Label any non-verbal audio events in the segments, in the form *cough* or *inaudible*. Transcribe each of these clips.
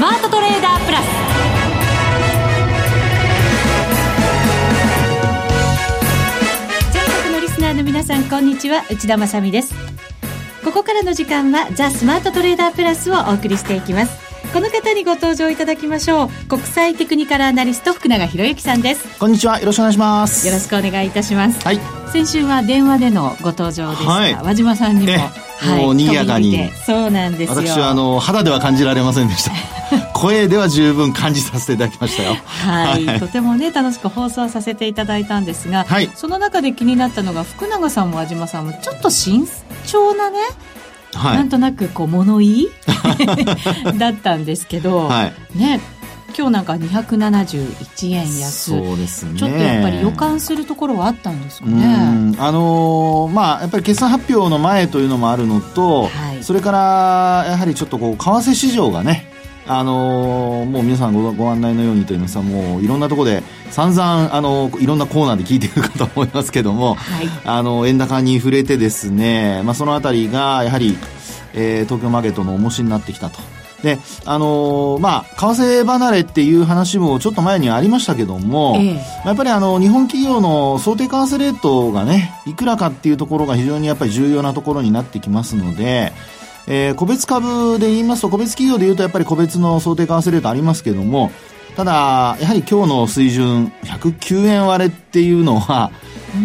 スマートトレーダープラス。全国のリスナーの皆さんこんにちは。内田まさです。ここからの時間はザ・スマートトレーダープラスをお送りしていきます。この方にご登場いただきましょう。国際テクニカルアナリスト福永博之さんです。こんにちは。よろしくお願いします。よろしくお願いいたします。はい。先週は電話でのご登場ですが、はい、和島さんにも、はい、もう賑やかに。そうなんですよ。私はあの肌では感じられませんでした。*laughs* 声では十分感じさせていただきましたよ。はい、はい、とてもね楽しく放送させていただいたんですが、はい、その中で気になったのが福永さんも和島さんもちょっと慎重なねはい、なんとなくこう物言い？*laughs* だったんですけど、はい、ね今日なんか271円安。そうですね。ちょっとやっぱり予感するところはあったんですかね。あのー、まあやっぱり決算発表の前というのもあるのと、はい、それからやはりちょっとこう為替市場がねあのー、もう皆さんごご案内のようにといいますかもういろんなところで散々あのいろんなコーナーで聞いてるかと思いますけども、はい、あの円高に触れてですね、まあ、そのあたりがやはり、えー、東京マーケットの重しになってきたと。で、あのー、まあ、為替離れっていう話もちょっと前にありましたけども、ええ、やっぱりあの、日本企業の想定為替レートがね、いくらかっていうところが非常にやっぱり重要なところになってきますので、えー、個別株で言いますと、個別企業で言うとやっぱり個別の想定為替レートありますけども、ただ、やはり今日の水準、109円割れっていうのは、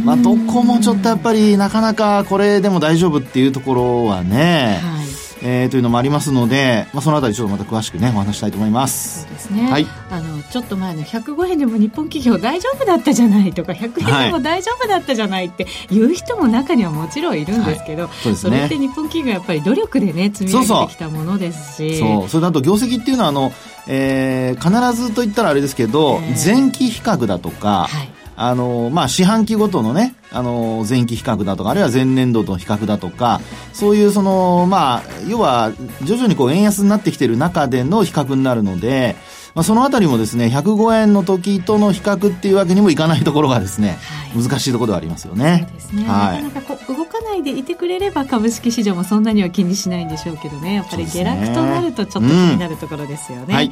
まあ、どこもちょっとやっぱりなかなかこれでも大丈夫っていうところはね、はいえー、というのもありますので、まあ、そのあたりちょっとまた詳しくねお話したいと思います。そうですね、はい、あのちょっと前の105円でも日本企業大丈夫だったじゃないとか100円でも大丈夫だったじゃないっていう人も中にはもちろんいるんですけど、はい。そね、それって日本企業やっぱり努力でね積み上げてきたものですし。そう。それだと業績っていうのはあの、えー、必ずと言ったらあれですけど、えー、前期比較だとか、はいあの、まあ、四半期ごとのね、あの、前期比較だとか、あるいは前年度との比較だとか、そういうその、まあ、要は、徐々にこう、円安になってきている中での比較になるので、まあ、そのあたりもですね、105円の時との比較っていうわけにもいかないところがですね、はい、難しいところではありますよね。そうですね。はい、なかなかこう動かないでいてくれれば株式市場もそんなには気にしないんでしょうけどね、やっぱり下落となるとちょっと気になるところですよね。うんはい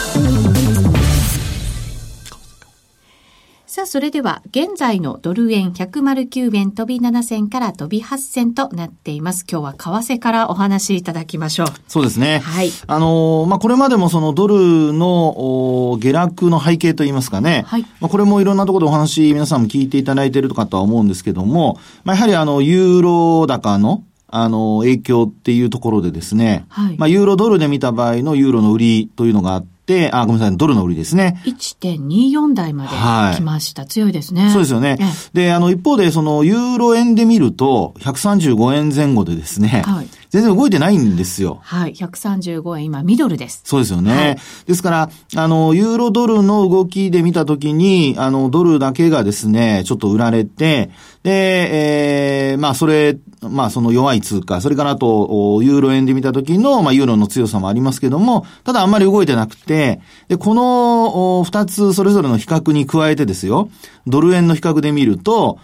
さあ、それでは、現在のドル円109円飛び7銭から飛び8銭となっています。今日は為替からお話しいただきましょう。そうですね。はい。あのー、まあ、これまでもそのドルの下落の背景といいますかね。はい。まあ、これもいろんなところでお話皆さんも聞いていただいているかとは思うんですけども、まあ、やはりあの、ユーロ高のあの、影響っていうところでですね、はい、まあ、ユーロドルで見た場合のユーロの売りというのがあって、あ、ごめんなさい、ドルの売りですね。1.24台まで来ました。はい、強いですね。そうですよね。で、あの、一方で、その、ユーロ円で見ると、135円前後でですね、はい、全然動いてないんですよ。はい。135円、今、ミドルです。そうですよね。はい、ですから、あの、ユーロドルの動きで見たときに、あの、ドルだけがですね、ちょっと売られて、で、えー、まあ、それ、まあ、その弱い通貨、それからあと、ユーロ円で見たときの、まあ、ユーロの強さもありますけども、ただあんまり動いてなくて、で、この、二つそれぞれの比較に加えてですよ、ドル円の比較で見ると、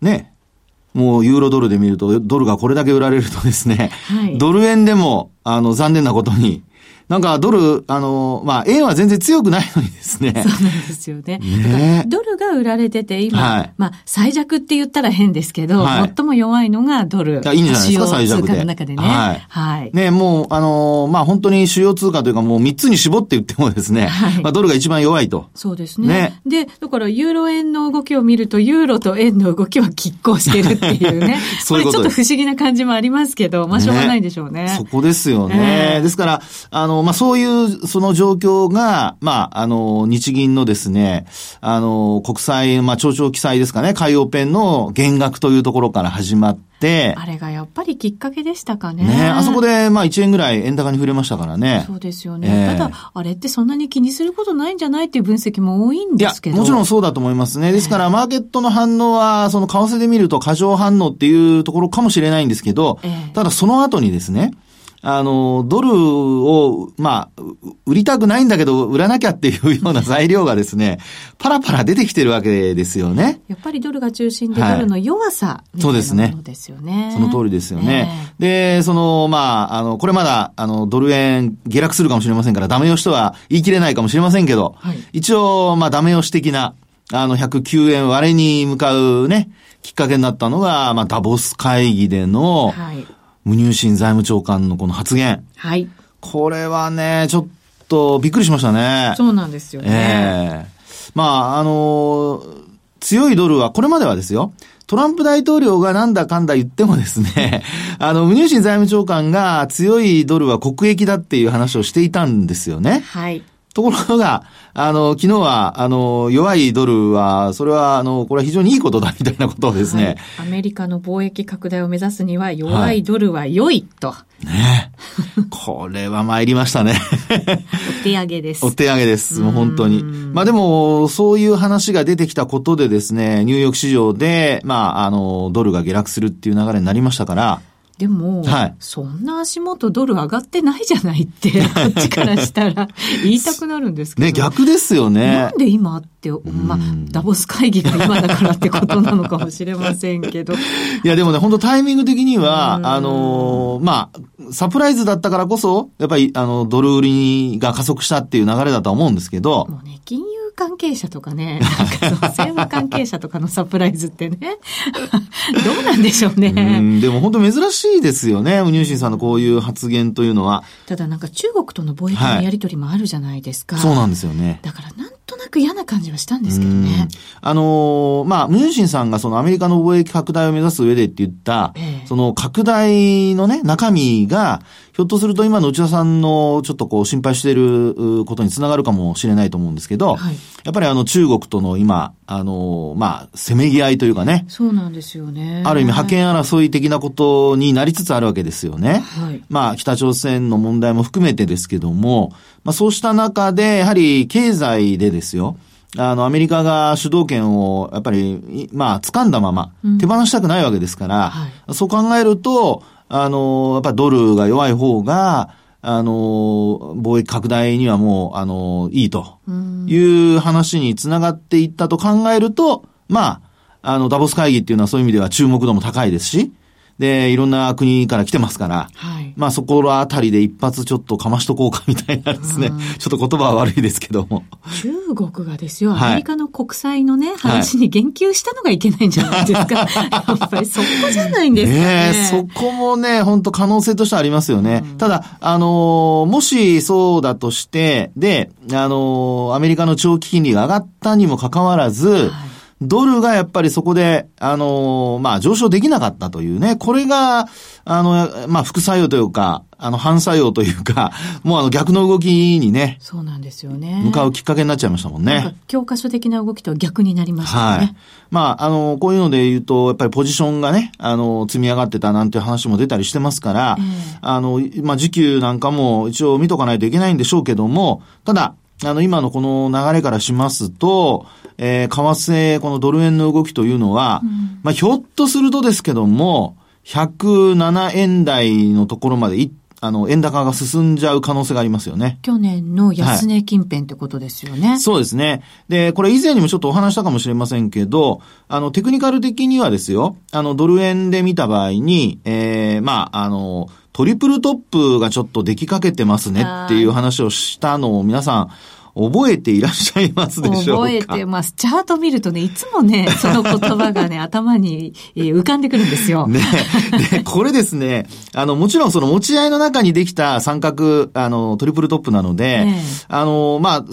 ね、もうユーロドルで見ると、ドルがこれだけ売られるとですね、はい、ドル円でも、あの、残念なことに、なんかドル、あの、まあ、円は全然強くないのにですね。*laughs* そうなんですよね。ねドルが売られてて、今、はい、まあ、最弱って言ったら変ですけど、はい、最も弱いのがドル。いいいんじゃないですか、最弱で。の中でね。はい。はい。ね、もう、あの、まあ、本当に主要通貨というか、もう3つに絞って言ってもですね、はい、まあ、ドルが一番弱いと。そうですね。ね。で、だから、ユーロ円の動きを見ると、ユーロと円の動きは拮抗してるっていうね。*laughs* そういうことこれちょっと不思議な感じもありますけど、まあ、しょうがないでしょうね。ねそこですよね。えー、ですから、あの、の、まあ、そういう、その状況が、まあ、あの、日銀のですね、あの、国債、まあ、町長記載ですかね、海洋ペンの減額というところから始まって、あれがやっぱりきっかけでしたかね。ね、あそこで、まあ、1円ぐらい円高に触れましたからね。そうですよね。えー、ただ、あれってそんなに気にすることないんじゃないっていう分析も多いんですけど。もちろんそうだと思いますね。ですから、マーケットの反応は、その為替で見ると過剰反応っていうところかもしれないんですけど、えー、ただその後にですね、あの、ドルを、まあ、売りたくないんだけど、売らなきゃっていうような材料がですね、パラパラ出てきてるわけですよね。やっぱりドルが中心でドルの弱さみたいなものですよね。その通りですよね。で、その、まあ、あの、これまだ、あの、ドル円下落するかもしれませんから、ダメ押しとは言い切れないかもしれませんけど、はい、一応、まあ、ダメ押し的な、あの、109円割れに向かうね、きっかけになったのが、まあ、ダボス会議での、はい無入信財務長官のこの発言。はい。これはね、ちょっとびっくりしましたね。そうなんですよね。ええー、まあ、あのー、強いドルは、これまではですよ。トランプ大統領がなんだかんだ言ってもですね、*laughs* あの、無入信財務長官が強いドルは国益だっていう話をしていたんですよね。はい。ところが、あの、昨日は、あの、弱いドルは、それは、あの、これは非常にいいことだみたいなことをですね、はい、アメリカの貿易拡大を目指すには、弱いドルは良いと。はい、ねこれは参りましたね。お手上げです。お手上げです。もう本当に。まあでも、そういう話が出てきたことでですね、ニューヨーク市場で、まあ、あの、ドルが下落するっていう流れになりましたから、でも、はい、そんな足元ドル上がってないじゃないって、*laughs* こっちからしたら言いたくなるんですけど。ね、逆ですよね。なんで今って、まあ、ダボス会議が今だからってことなのかもしれませんけど。*laughs* いや、でもね、本当タイミング的には、あのー、まあ、サプライズだったからこそ、やっぱり、あの、ドル売りが加速したっていう流れだと思うんですけど。もうね、金融関係者とかね、なんか政務関係者とかのサプライズってね、*laughs* どうなんでしょうね。うでも本当珍しいですよね、ウニューシンさんのこういう発言というのは。ただなんか中国との貿易のやり取りもあるじゃないですか。はい、そうなんですよね。だからなんとなく嫌な感じはしたんですけどね。あのー、まあ、ムユンシンさんがそのアメリカの貿易拡大を目指す上でって言った、ええ、その拡大のね、中身が、ひょっとすると今の内田さんのちょっとこう心配していることにつながるかもしれないと思うんですけど、はい、やっぱりあの中国との今、あの、まあ、せめぎ合いというかね。そうなんですよね。ある意味、覇権争い的なことになりつつあるわけですよね。はい。まあ、北朝鮮の問題も含めてですけども、まあ、そうした中で、やはり経済でですよ。あの、アメリカが主導権を、やっぱり、まあ、掴んだまま、手放したくないわけですから、うんはい、そう考えると、あの、やっぱドルが弱い方が、あの、貿易拡大にはもう、あの、いいという話につながっていったと考えると、まあ、あの、ダボス会議っていうのはそういう意味では注目度も高いですし、で、いろんな国から来てますから、はい、まあそこらあたりで一発ちょっとかましとこうかみたいなですね、ちょっと言葉は悪いですけども。中国がですよ、アメリカの国債のね、話に言及したのがいけないんじゃないですか。やっぱりそこじゃないんですかね。ねそこもね、本当可能性としてはありますよね。ただ、あのー、もしそうだとして、で、あのー、アメリカの長期金利が上がったにもかかわらず、はいドルがやっぱりそこで、あのー、まあ、上昇できなかったというね、これが、あの、まあ、副作用というか、あの、反作用というか、*laughs* もうあの、逆の動きにね、そうなんですよね。向かうきっかけになっちゃいましたもんね。教科書的な動きとは逆になりましたね。はい。まあ、あの、こういうので言うと、やっぱりポジションがね、あの、積み上がってたなんていう話も出たりしてますから、えー、あの、まあ、時給なんかも一応見とかないといけないんでしょうけども、ただ、あの、今のこの流れからしますと、えー、為替、このドル円の動きというのは、うん、まあ、ひょっとするとですけども、107円台のところまでいあの、円高が進んじゃう可能性がありますよね。去年の安値近辺ってことですよね、はい、そうですね。で、これ以前にもちょっとお話したかもしれませんけど、あの、テクニカル的にはですよ、あの、ドル円で見た場合に、ええー、まあ、あの、トリプルトップがちょっと出来かけてますねっていう話をしたのを皆さん、覚えていらっしゃいますでしょうか？覚えてます。チャート見るとね、いつもね、*laughs* その言葉がね、頭に浮かんでくるんですよ。ね。で、これですね、あの、もちろんその持ち合いの中にできた三角、あの、トリプルトップなので、ね、あの、まあ、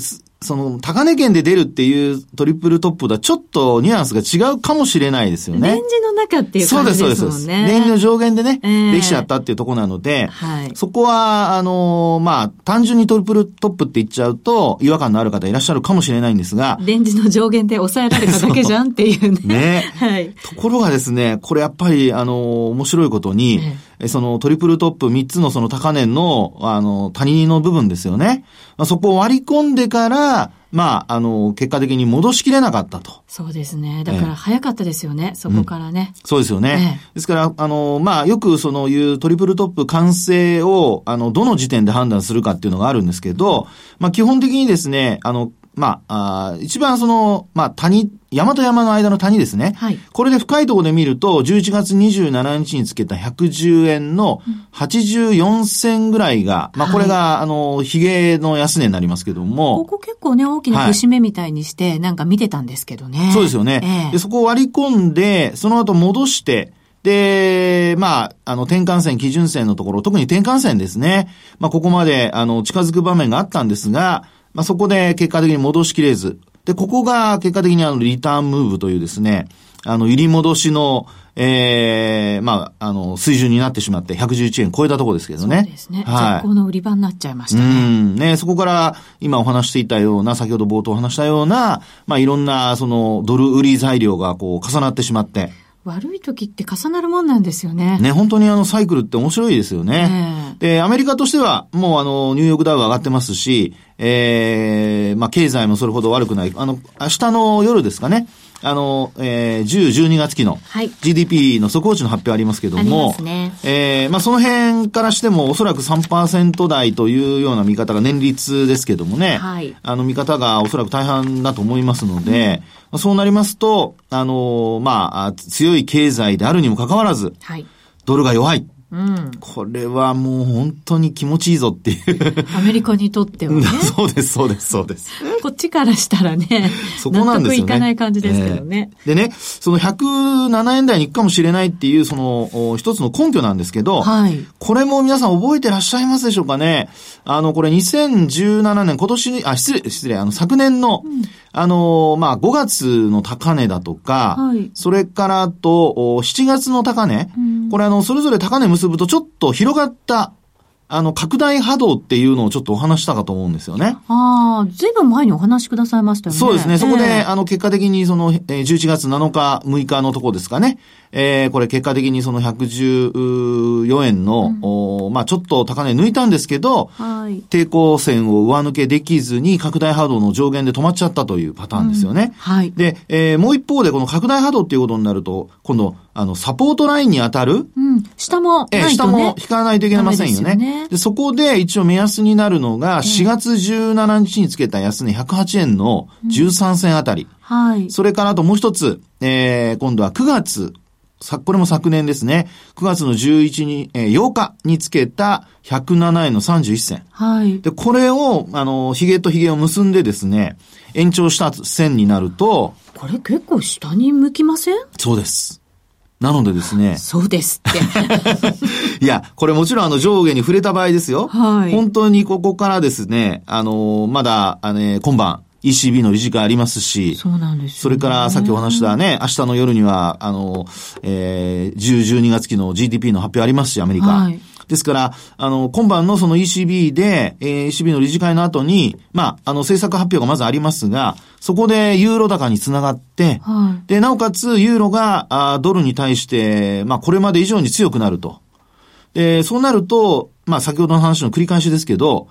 その、高値圏で出るっていうトリプルトップとはちょっとニュアンスが違うかもしれないですよね。レンジの中っていう感じですもんね。そうです、そうです。レンジの上限でね、えー、歴史あったっていうところなので、はい、そこは、あのー、まあ、単純にトリプルトップって言っちゃうと、違和感のある方いらっしゃるかもしれないんですが。レンジの上限で抑えられただけじゃんっていうね。ね。*laughs* はい。ところがですね、これやっぱり、あのー、面白いことに、えー、そのトリプルトップ3つのその高値の、あの、谷の部分ですよね。まあ、そこを割り込んでから、まあ、あの、結果的に戻しきれなかったと。そうですね。だから早かったですよね、えそこからね、うん、そうですよね。え、ですから、あの、まあ、よくそのいうトリプルトップ完成を、あの、どの時点で判断するかっていうのがあるんですけど、まあ、基本的にですね、あの、まあ、あ一番その、まあ、谷、山と山の間の谷ですね。はい。これで深いところで見ると、11月27日につけた110円の84銭ぐらいが、うん、まあ、これが、はい、あの、髭の安値になりますけども。ここ結構ね、大きな節目みたいにして、なんか見てたんですけどね。そうですよね。えー、で、そこを割り込んで、その後戻して、で、まあ、あの、転換線、基準線のところ、特に転換線ですね。まあ、ここまで、あの、近づく場面があったんですが、まあ、そこで結果的に戻しきれず、で、ここが結果的にあの、リターンムーブというですね、あの、入り戻しの、ええー、まあ、あの、水準になってしまって、111円超えたところですけどね。そうですね。はい。絶好の売り場になっちゃいましたね。うん。ね、そこから、今お話していたような、先ほど冒頭お話したような、まあ、いろんな、その、ドル売り材料が、こう、重なってしまって、悪い時って重なるもんなんですよね。ね、本当にあのサイクルって面白いですよね。で、アメリカとしてはもうあのニューヨークダウ上がってますし、ええー、まあ経済もそれほど悪くない。あの、明日の夜ですかね。あの、えー、10、12月期の GDP の速報値の発表ありますけども、はいね、えー、まあその辺からしてもおそらく3%台というような見方が年率ですけどもね、はい、あの見方がおそらく大半だと思いますので、うん、そうなりますと、あの、まあ、強い経済であるにもかかわらず、はい、ドルが弱い。うん、これはもう本当に気持ちいいぞっていう。アメリカにとってはね。*laughs* そうです、そうです、そうです。こっちからしたらね、そこなんですよね。いかない感じですけどね。えー、でね、その107円台に行くかもしれないっていう、その、一つの根拠なんですけど、はい、これも皆さん覚えてらっしゃいますでしょうかね。あの、これ2017年、今年に、あ、失礼、失礼、あの、昨年の、うんあの、まあ、5月の高値だとか、はい、それからと、7月の高値、うん、これあの、それぞれ高値結ぶとちょっと広がったあの、拡大波動っていうのをちょっとお話したかと思うんですよね。ああ、ずいぶん前にお話しくださいましたよね。そうですね。そこで、えー、あの、結果的にその、えー、11月7日、6日のとこですかね。えー、これ結果的にその114円の、うん、おまあちょっと高値抜いたんですけど、はい、抵抗線を上抜けできずに拡大波動の上限で止まっちゃったというパターンですよね。うん、はい。で、えー、もう一方でこの拡大波動っていうことになると、今度、あの、サポートラインに当たる。うん。下もえー、下も引かないといけませんよね。ねでそこで一応目安になるのが、4月17日につけた安値108円の13銭あたり。うん、はい。それからあともう一つ、えー、今度は9月、さ、これも昨年ですね。9月の11に、えー、8日につけた107円の31銭。はい。で、これを、あの、髭と髭を結んでですね、延長した線になると。これ結構下に向きません？そうです。なのでですね。そうですって。*laughs* いや、これもちろんあの上下に触れた場合ですよ。はい。本当にここからですね、あの、まだ、あの、今晩、ECB の理事会ありますし、そうなんです、ね、それからさっきお話したね、明日の夜には、あの、えー、10、12月期の GDP の発表ありますし、アメリカ。はい。ですから、あの、今晩のその ECB で、えー、ECB の理事会の後に、まあ、あの、政策発表がまずありますが、そこでユーロ高につながって、はい、で、なおかつユーロがあドルに対して、まあ、これまで以上に強くなると。で、そうなると、まあ、先ほどの話の繰り返しですけど、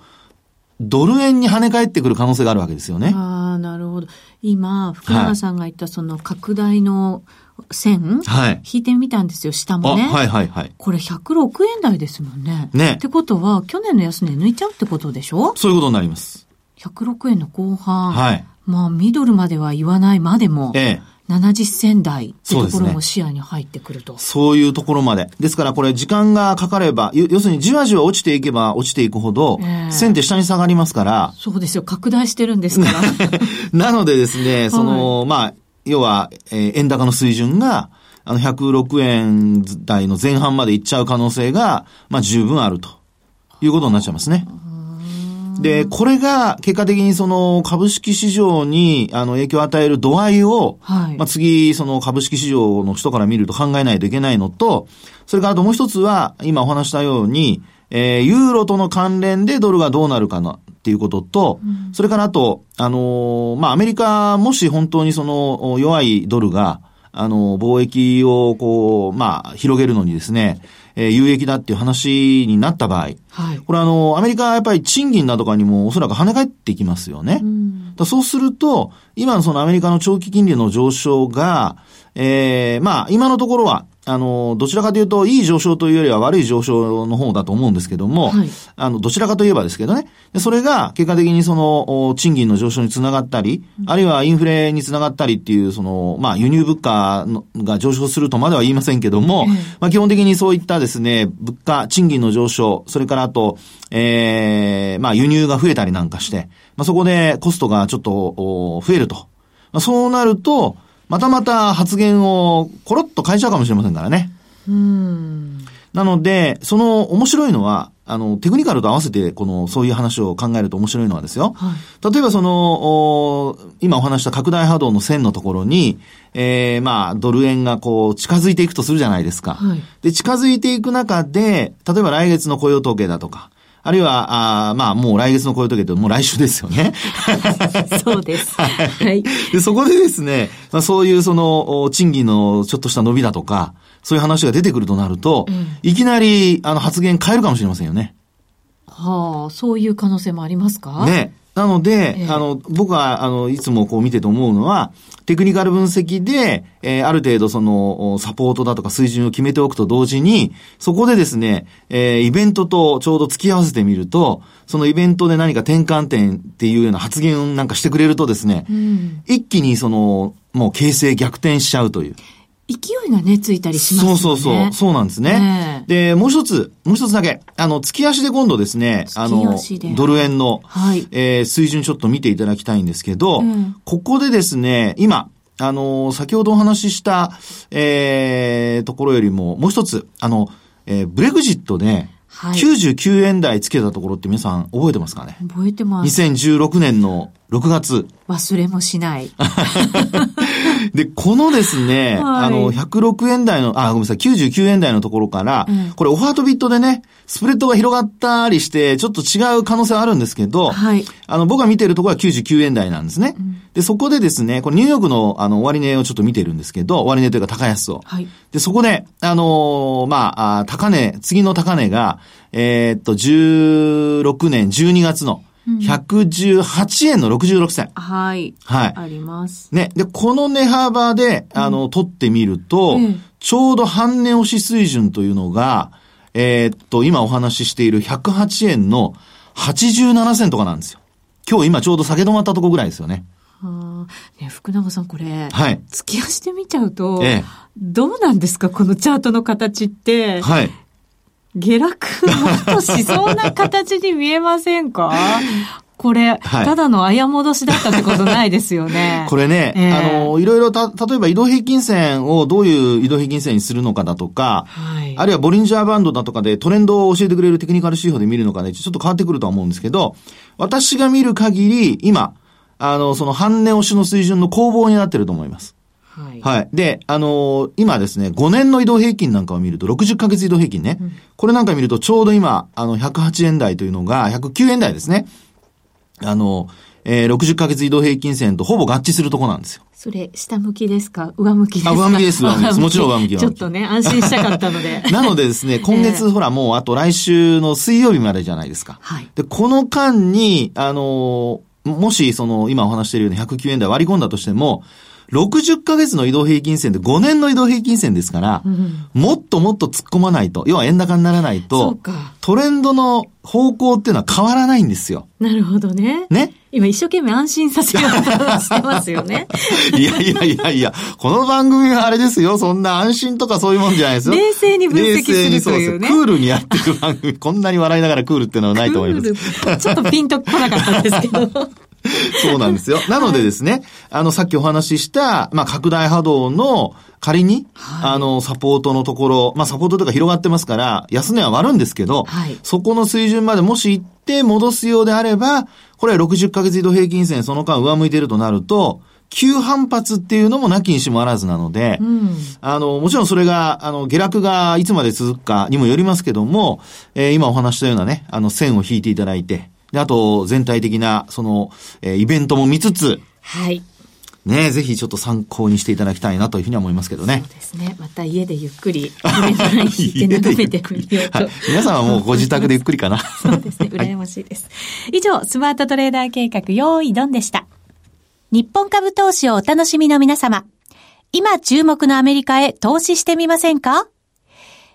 ドル円に跳ね返ってくる可能性があるわけですよね。ああ、なるほど。今、福永さんが言ったその拡大の線、はい、引いてみたんですよ、下もね。はいはいはい。これ106円台ですもんね。ね。ってことは、去年の安値抜いちゃうってことでしょ？そういうことになります。106円の後半。はい。まあ、ミドルまでは言わないまでも。ええ。70銭台ってところも視野に入ってくるとそう、ね,、いうところまで。ですからこれ時間がかかれば、要するにじわじわ落ちていけば落ちていくほど、えー、線って下に下がりますから。そうですよ。拡大してるんですから。*laughs* なのでですね、その、はい、まあ、要は、えー、円高の水準が、あの、106円台の前半までいっちゃう可能性が、まあ、十分あると。いうことになっちゃいますね。で、これが結果的にその株式市場にあの影響を与える度合いを、はい、まあ次その株式市場の人から見ると考えないといけないのと、それからあともう一つは今お話したように、えー、ユーロとの関連でドルがどうなるかなっていうことと、うん、それからあと、あのー、まあ、アメリカ、もし本当にその弱いドルが、あの、貿易をこう、まあ、広げるのにですね、えー、有益だっていう話になった場合、はい、これあの、アメリカはやっぱり賃金だとかにもおそらく跳ね返ってきますよね。うん、だそうすると、今のそのアメリカの長期金利の上昇が、ええー、まあ、今のところは、あの、どちらかというと、いい上昇というよりは悪い上昇の方だと思うんですけども、はい、あの、どちらかといえばですけどね、それが結果的にその、賃金の上昇につながったり、うん、あるいはインフレにつながったりっていう、その、まあ、輸入物価が上昇するとまでは言いませんけども、まあ、基本的にそういったですね、物価、賃金の上昇、それからあと、ええー、まあ、輸入が増えたりなんかして、まあ、そこでコストがちょっと、増えると。まあ、そうなると、またまた発言をコロッと変えちゃうかもしれませんからね。うん。なので、その面白いのは、あの、テクニカルと合わせて、この、そういう話を考えると面白いのはですよ。はい、例えばその、今お話した拡大波動の線のところに、えー、まあ、ドル円がこう、近づいていくとするじゃないですか。はい、で、近づいていく中で、例えば来月の雇用統計だとか、あるいは、あまあ、もう来月の雇用統計ってもう来週ですよね。そうです。*laughs* はい。で、そこでですね、まあ、そういうその、賃金のちょっとした伸びだとか、そういう話が出てくるとなると、うん、いきなり、あの、発言変えるかもしれませんよね。はあ、そういう可能性もありますか？ね。なので、えー、あの、僕は、あの、いつもこう見てて思うのは、テクニカル分析で、えー、ある程度その、サポートだとか水準を決めておくと同時に、そこでですね、えー、イベントとちょうど付き合わせてみると、そのイベントで何か転換点っていうような発言なんかしてくれるとですね、うん、一気にその、もう形勢逆転しちゃうという。勢いがね、ついたりしますね。そうそうそう。そうなんですね。で、もう一つ、もう一つだけ。あの、月足で今度ですね、あの、ドル円の、はい、えー、水準ちょっと見ていただきたいんですけど、うん、ここでですね、今、あの、先ほどお話しした、えー、ところよりも、もう一つ、あの、えー、ブレグジットで、はい、99円台つけたところって皆さん覚えてますかね？覚えてます。2016年の6月。忘れもしない。*laughs* *laughs* で、このですね、はい、あの、106円台の、あ、ごめんなさい、99円台のところから、うん、これオファーとビットでね、スプレッドが広がったりして、ちょっと違う可能性はあるんですけど、はい、あの、僕が見てるところは99円台なんですね。うん、で、そこでですね、これニューヨークの、あの、終値をちょっと見てるんですけど、終値というか高安を。はい、で、そこで、あのー、まあ、高値、次の高値が、えー、っと、16年12月の、118円の66銭。はい。はい。あります。ね。で、この値幅で、あの、取ってみると、うん、ちょうど半値押し水準というのが、えー、っと、今お話ししている108円の87銭とかなんですよ。今日今ちょうど下げ止まったとこぐらいですよね。はあ、ね、福永さんこれ、はい。突き足で見ちゃうと、ええ、どうなんですか？このチャートの形って。はい。下落もっとしそうな形に見えませんか？これ、はい、ただのあや戻しだったってことないですよね。*laughs* これね、えー、あの、いろいろた、例えば移動平均線をどういう移動平均線にするのかだとか、はい、あるいはボリンジャーバンドだとかでトレンドを教えてくれるテクニカル指標で見るのかね、ちょっと変わってくるとは思うんですけど、私が見る限り、今、あの、その半値押しの水準の攻防になってると思います。はい。はい。で、あのー、今ですね、5年の移動平均なんかを見ると、60ヶ月移動平均ね。うん、これなんか見ると、ちょうど今、あの、108円台というのが、109円台ですね。あの、えー、60ヶ月移動平均線とほぼ合致するとこなんですよ。それ、下向きですか？上向きですか？上向きです、上向きです。もちろん上向きちょっとね、安心したかったので。*laughs* なのでですね、*laughs* 今月、ほら、もうあと来週の水曜日までじゃないですか。はい。で、この間に、あのー、もし、その、今お話しているように109円台割り込んだとしても、60ヶ月の移動平均線で5年の移動平均線ですから、うん、もっともっと突っ込まないと、要は円高にならないと、トレンドの方向っていうのは変わらないんですよ。なるほどね。ね？今一生懸命安心させようとしてますよね。*laughs* いやいやいやいや、この番組はあれですよ。そんな安心とかそういうもんじゃないですよ。冷静に分析するというね。クールにやっていく番組。こんなに笑いながらクールっていうのはないと思います。ちょっとピンとこなかったんですけど。*laughs* そうなんですよ。なのでですね、はい、あの、さっきお話しした、まあ、拡大波動の、仮に、はい、あの、サポートのところ、まあ、サポートとか広がってますから、安値は割るんですけど、はい、そこの水準までもし行って戻すようであれば、これは60ヶ月移動平均線その間上向いているとなると、急反発っていうのもなきにしもあらずなので、うん、あの、もちろんそれが、あの、下落がいつまで続くかにもよりますけども、えー、今お話したようなね、あの、線を引いていただいて、で、あと、全体的な、その、えー、イベントも見つつ、はい。ねぜひちょっと参考にしていただきたいなというふうには思いますけどね。そうですね。また家でゆっくり、*laughs* イベントに引いて眺めてみようとはい。皆さんはもうご自宅でゆっくりかな。そうですね。*laughs* 羨ましいです。はい、以上、スマートトレーダー計画、用意ドンでした。日本株投資をお楽しみの皆様。今注目のアメリカへ投資してみませんか？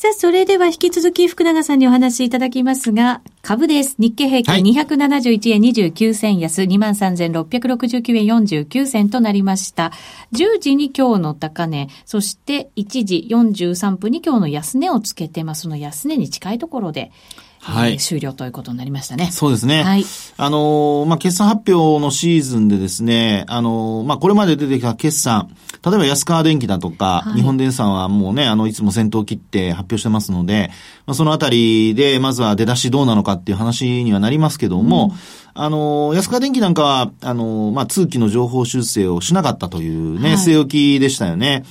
さあ、それでは引き続き福永さんにお話しいただきますが、株です。日経平均271円29銭安、23,669円49銭となりました。10時に今日の高値、そして1時43分に今日の安値をつけて、まあ、その安値に近いところで、はい、えー、終了ということになりましたね。そうですね。はい。あのー、まあ、決算発表のシーズンでですね、あのー、まあ、これまで出てきた決算、例えば安川電機だとか、はい、日本電産はもうね、あの、いつも先頭を切って発表してますので、まあ、そのあたりで、まずは出だしどうなのかっていう話にはなりますけども、うん、あの、安川電機なんかは、あの、まあ、通期の情報修正をしなかったというね、据え置きでしたよね。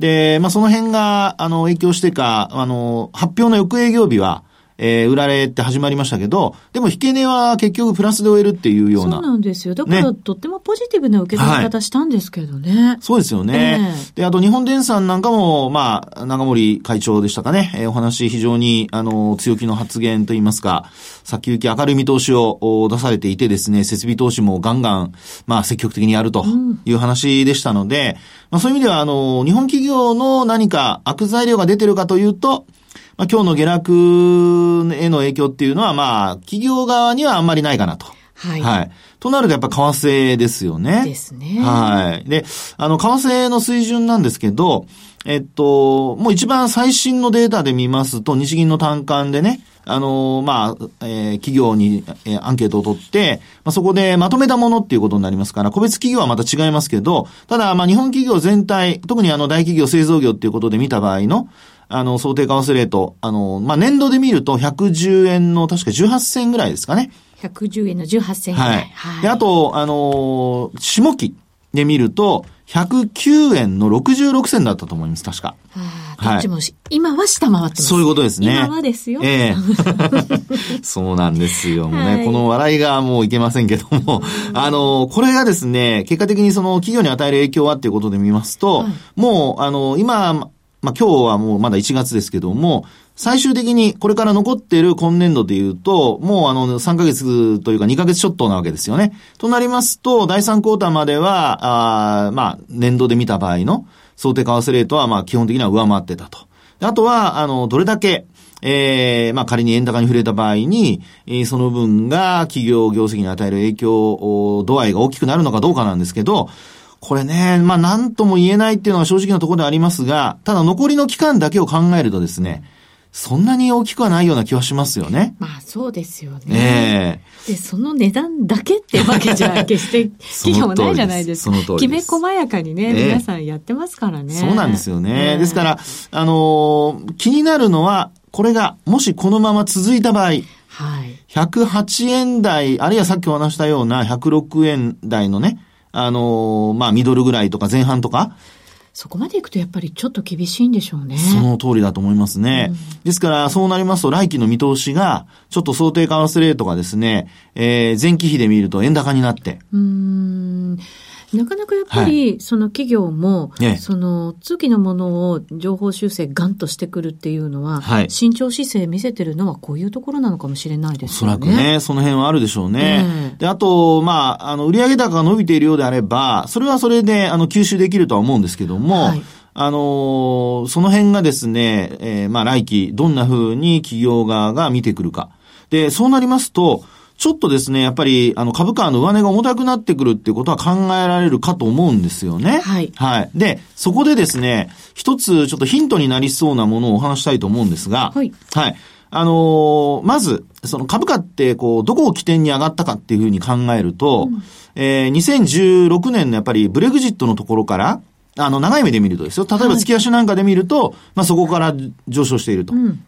で、まあ、その辺が、あの、影響してか、あの、発表の翌営業日は、えー、売られて始まりましたけど、でも引け値は結局プラスで終えるっていうような。そうなんですよ。だから、とってもポジティブな受け止め方したんですけどね。はい、そうですよね、えー、で、あと日本電産なんかも、まあ、長森会長でしたかね、えー、お話非常に、あの、強気の発言といいますか、先行き明るい見通しを出されていてですね、設備投資もガンガン、まあ、積極的にやるという話でしたので、うん、まあ、そういう意味では、あの、日本企業の何か悪材料が出てるかというと、まあ、今日の下落への影響っていうのは、まあ、企業側にはあんまりないかなと。はい。はい。となるとやっぱ為替ですよね。ですね。はい。で、あの、為替の水準なんですけど、えっと、もう一番最新のデータで見ますと、日銀の単価でね、あのまあ、えー、企業に、えー、アンケートを取って、まあ、そこでまとめたものっていうことになりますから、個別企業はまた違いますけど、ただ、まあ、日本企業全体、特にあの、大企業製造業っていうことで見た場合の、あの、想定為替レート、あの、まあ、年度で見ると110円の確か18銭ぐらいですかね。110円の18銭ぐらい。はい。はい、で、あと、あのー、下期で見ると、109円の66銭だったと思います、確か。どっちも、はい、今は下回ってます。そういうことですね。今はですよ。ええー、*laughs* そうなんですよ。もうね、はい、この笑いがもういけませんけども、あの、これがですね、結果的にその企業に与える影響はっていうことで見ますと、はい、もう、あの、今、まあ、今日はもうまだ1月ですけども、最終的にこれから残っている今年度で言うと、もうあの3ヶ月というか2ヶ月ちょっとなわけですよね。となりますと、第3クォーターまでは、あまあ、年度で見た場合の想定為替レートはまあ基本的には上回ってたと。あとは、あの、どれだけ、ええー、まあ仮に円高に触れた場合に、えー、その分が企業業績に与える影響、度合いが大きくなるのかどうかなんですけど、これね、まあ何とも言えないっていうのは正直なところでありますが、ただ残りの期間だけを考えるとですね、そんなに大きくはないような気はしますよね。まあそうですよね。ええー、で、その値段だけってわけじゃ決して *laughs* 企業もないじゃないですか。きめ細やかにね、えー、皆さんやってますからね。そうなんですよね。えー、ですから、あのー、気になるのは、これが、もしこのまま続いた場合、はい。108円台、あるいはさっきお話したような106円台のね、あのー、まあ、ミドルぐらいとか前半とか、そこまでいくとやっぱりちょっと厳しいんでしょうね。その通りだと思いますね。うん、ですから、そうなりますと来期の見通しが、ちょっと想定為替レートがですね、えー、前期比で見ると円高になって。うん。なかなかやっぱり、その企業も、その次のものを情報修正ガンとしてくるっていうのは、はい、慎重姿勢見せてるのはこういうところなのかもしれないですね。おそらくね、その辺はあるでしょうね。で、あと、まあ、あの、売上高が伸びているようであれば、それはそれで、あの、吸収できるとは思うんですけども、はいあのー、その辺がですね、えー、まあ来期、どんな風に企業側が見てくるか。で、そうなりますと、ちょっとですね、やっぱり、あの、株価の上値が重たくなってくるっていうことは考えられるかと思うんですよね。はい。はい。で、そこでですね、一つちょっとヒントになりそうなものをお話したいと思うんですが、はい。はい。あのー、まず、その株価って、こう、どこを起点に上がったかっていうふうに考えると、うん、えー、2016年のやっぱりブレグジットのところから、あの、長い目で見るとですよ。例えば月足なんかで見ると、はい、まあそこから上昇していると。うん、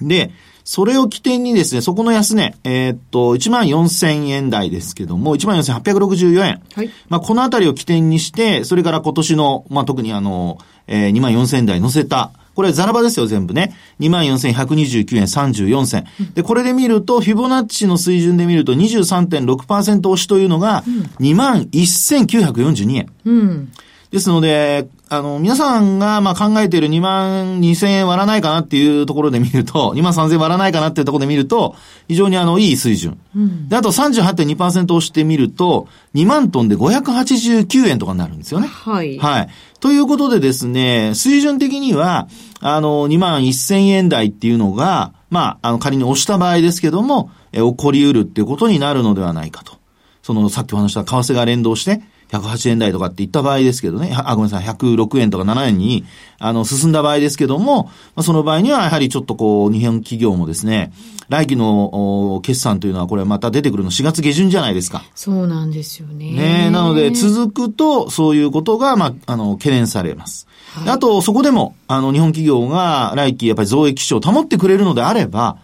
で、それを起点にですね、そこの安値、えー、っと、1万4000円台ですけども、1万4864円。はい。まあ、このあたりを起点にして、それから今年の、まあ、特にあの、えー、2万4000円台乗せた、これザラバですよ、全部ね。24,129円34銭。で、これで見ると、フィボナッチの水準で見ると23.6%押しというのが、21,942円。うん。ですので、あの、皆さんが、ま、考えている2万2000円割らないかなっていうところで見ると、*laughs* 2万3000円割らないかなっていうところで見ると、非常にあの、いい水準。うん、で、あと38.2%押してみると、2万トンで589円とかになるんですよね。はい。はい。ということでですね、水準的には、あの、2万1000円台っていうのが、まあ、あの、仮に押した場合ですけども、え、起こり得るっていうことになるのではないかと。その、さっきお話した為替が連動して、108円台とかって言った場合ですけどね、あ、ごめんなさい、106円とか7円に、あの、進んだ場合ですけども、まあ、その場合にはやはりちょっとこう、日本企業もですね、来期の決算というのはこれまた出てくるの4月下旬じゃないですか。そうなんですよね。ねなので続くと、そういうことが、まあ、あの、懸念されます。はい、あと、そこでも、あの、日本企業が来期やっぱり増益基調を保ってくれるのであれば、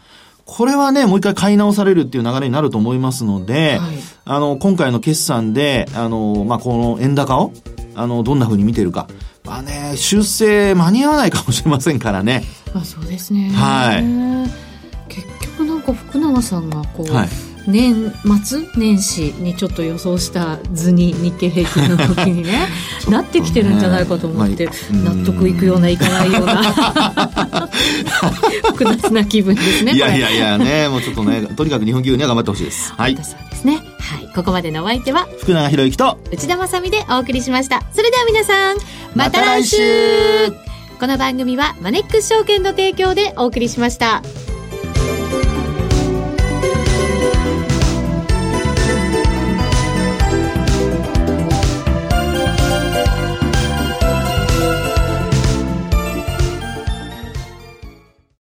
これはね、もう一回買い直されるっていう流れになると思いますので、はい、あの、今回の決算で、あの、まあ、この円高を、あの、どんな風に見てるか。まあね、修正間に合わないかもしれませんからね。あそうですね。はい。結局なんか福永さんがこう、はい年末年始にちょっと予想した図に日経平均の時にね *laughs* なってきてるんじゃないかと思って、納得いくようないかないような *laughs* 複雑な気分ですねいやいやいやねもうちょっとねとにかく日本企業には頑張ってほしいです。*laughs* はい。そうですね。はい。ここまでのお相手は福永博之と内田まさでお送りしました。それでは皆さんまた来週。この番組はマネックス証券の提供でお送りしました。